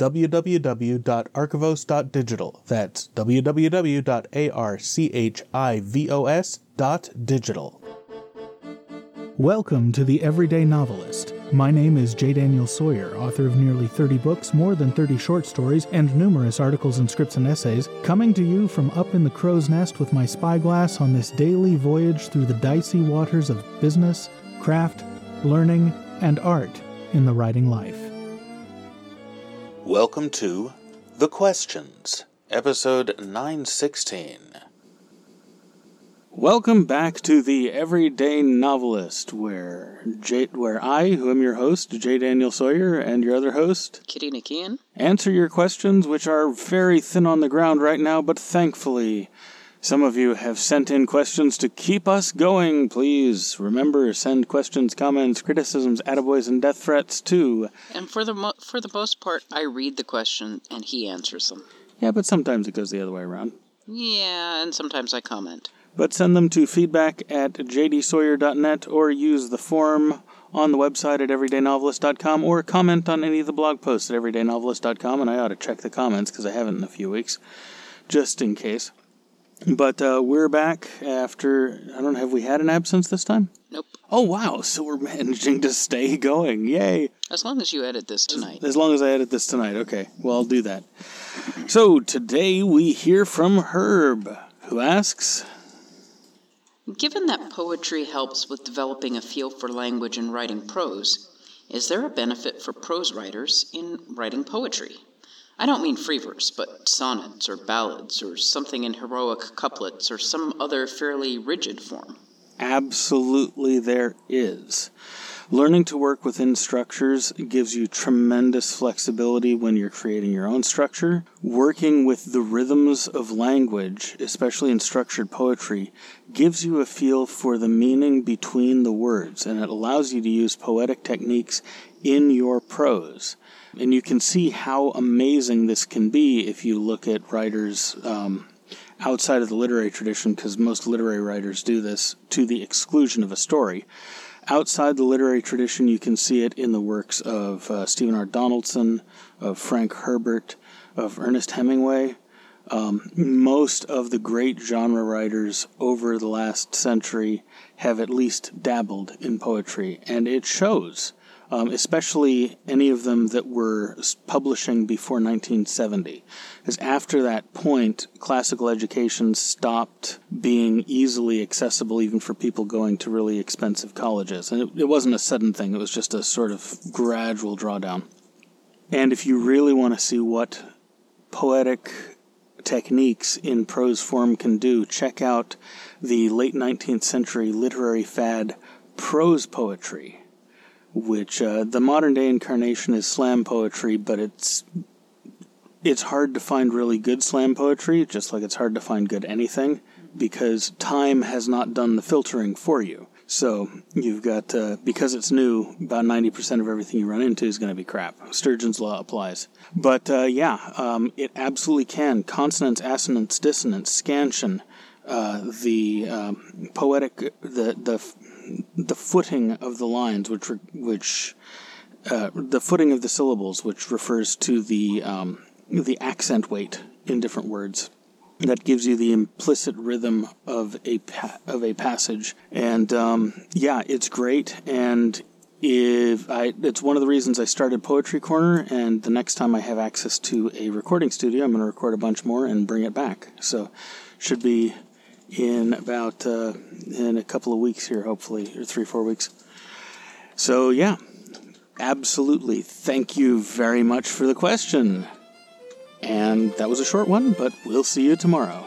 www.archivos.digital. That's www.archivos.digital. Welcome to The Everyday Novelist. My name is J. Daniel Sawyer, author of nearly 30 books, more than 30 short stories, and numerous articles and scripts and essays, coming to you from up in the crow's nest with my spyglass on this daily voyage through the dicey waters of business, craft, learning, and art in the writing life. Welcome to The Questions, episode 916. Welcome back to the Everyday Novelist, where J- where I, who am your host, J. Daniel Sawyer, and your other host, Kitty Nikian, answer your questions, which are very thin on the ground right now, but thankfully, some of you have sent in questions to keep us going. Please remember, send questions, comments, criticisms, attaboys, and death threats too. And for the mo- for the most part, I read the question and he answers them. Yeah, but sometimes it goes the other way around. Yeah, and sometimes I comment. But send them to feedback at jdsawyer.net or use the form on the website at everydaynovelist.com or comment on any of the blog posts at everydaynovelist.com. And I ought to check the comments because I haven't in a few weeks, just in case. But uh, we're back after, I don't know, have we had an absence this time? Nope. Oh, wow. So we're managing to stay going. Yay. As long as you edit this tonight. As long as I edit this tonight. Okay. Well, I'll do that. So today we hear from Herb, who asks Given that poetry helps with developing a feel for language and writing prose, is there a benefit for prose writers in writing poetry? I don't mean free verse, but sonnets or ballads or something in heroic couplets or some other fairly rigid form. Absolutely, there is. Learning to work within structures gives you tremendous flexibility when you're creating your own structure. Working with the rhythms of language, especially in structured poetry, gives you a feel for the meaning between the words, and it allows you to use poetic techniques in your prose. And you can see how amazing this can be if you look at writers um, outside of the literary tradition, because most literary writers do this to the exclusion of a story. Outside the literary tradition, you can see it in the works of uh, Stephen R. Donaldson, of Frank Herbert, of Ernest Hemingway. Um, most of the great genre writers over the last century have at least dabbled in poetry, and it shows um, especially any of them that were publishing before 1970. Because after that point, classical education stopped being easily accessible even for people going to really expensive colleges. And it, it wasn't a sudden thing, it was just a sort of gradual drawdown. And if you really want to see what poetic techniques in prose form can do, check out the late 19th century literary fad prose poetry which uh, the modern day incarnation is slam poetry, but it's it's hard to find really good slam poetry, just like it's hard to find good anything, because time has not done the filtering for you. So you've got uh, because it's new, about ninety percent of everything you run into is going to be crap. Sturgeon's law applies. But uh, yeah, um, it absolutely can. Consonance, assonance, dissonance, scansion, uh, the um, poetic, the the the footing of the lines, which which uh, the footing of the syllables, which refers to the um, the accent weight in different words. That gives you the implicit rhythm of a pa- of a passage, and um, yeah, it's great. And if I, it's one of the reasons I started Poetry Corner. And the next time I have access to a recording studio, I'm going to record a bunch more and bring it back. So, should be in about uh, in a couple of weeks here, hopefully, or three, four weeks. So yeah, absolutely. Thank you very much for the question. And that was a short one, but we'll see you tomorrow.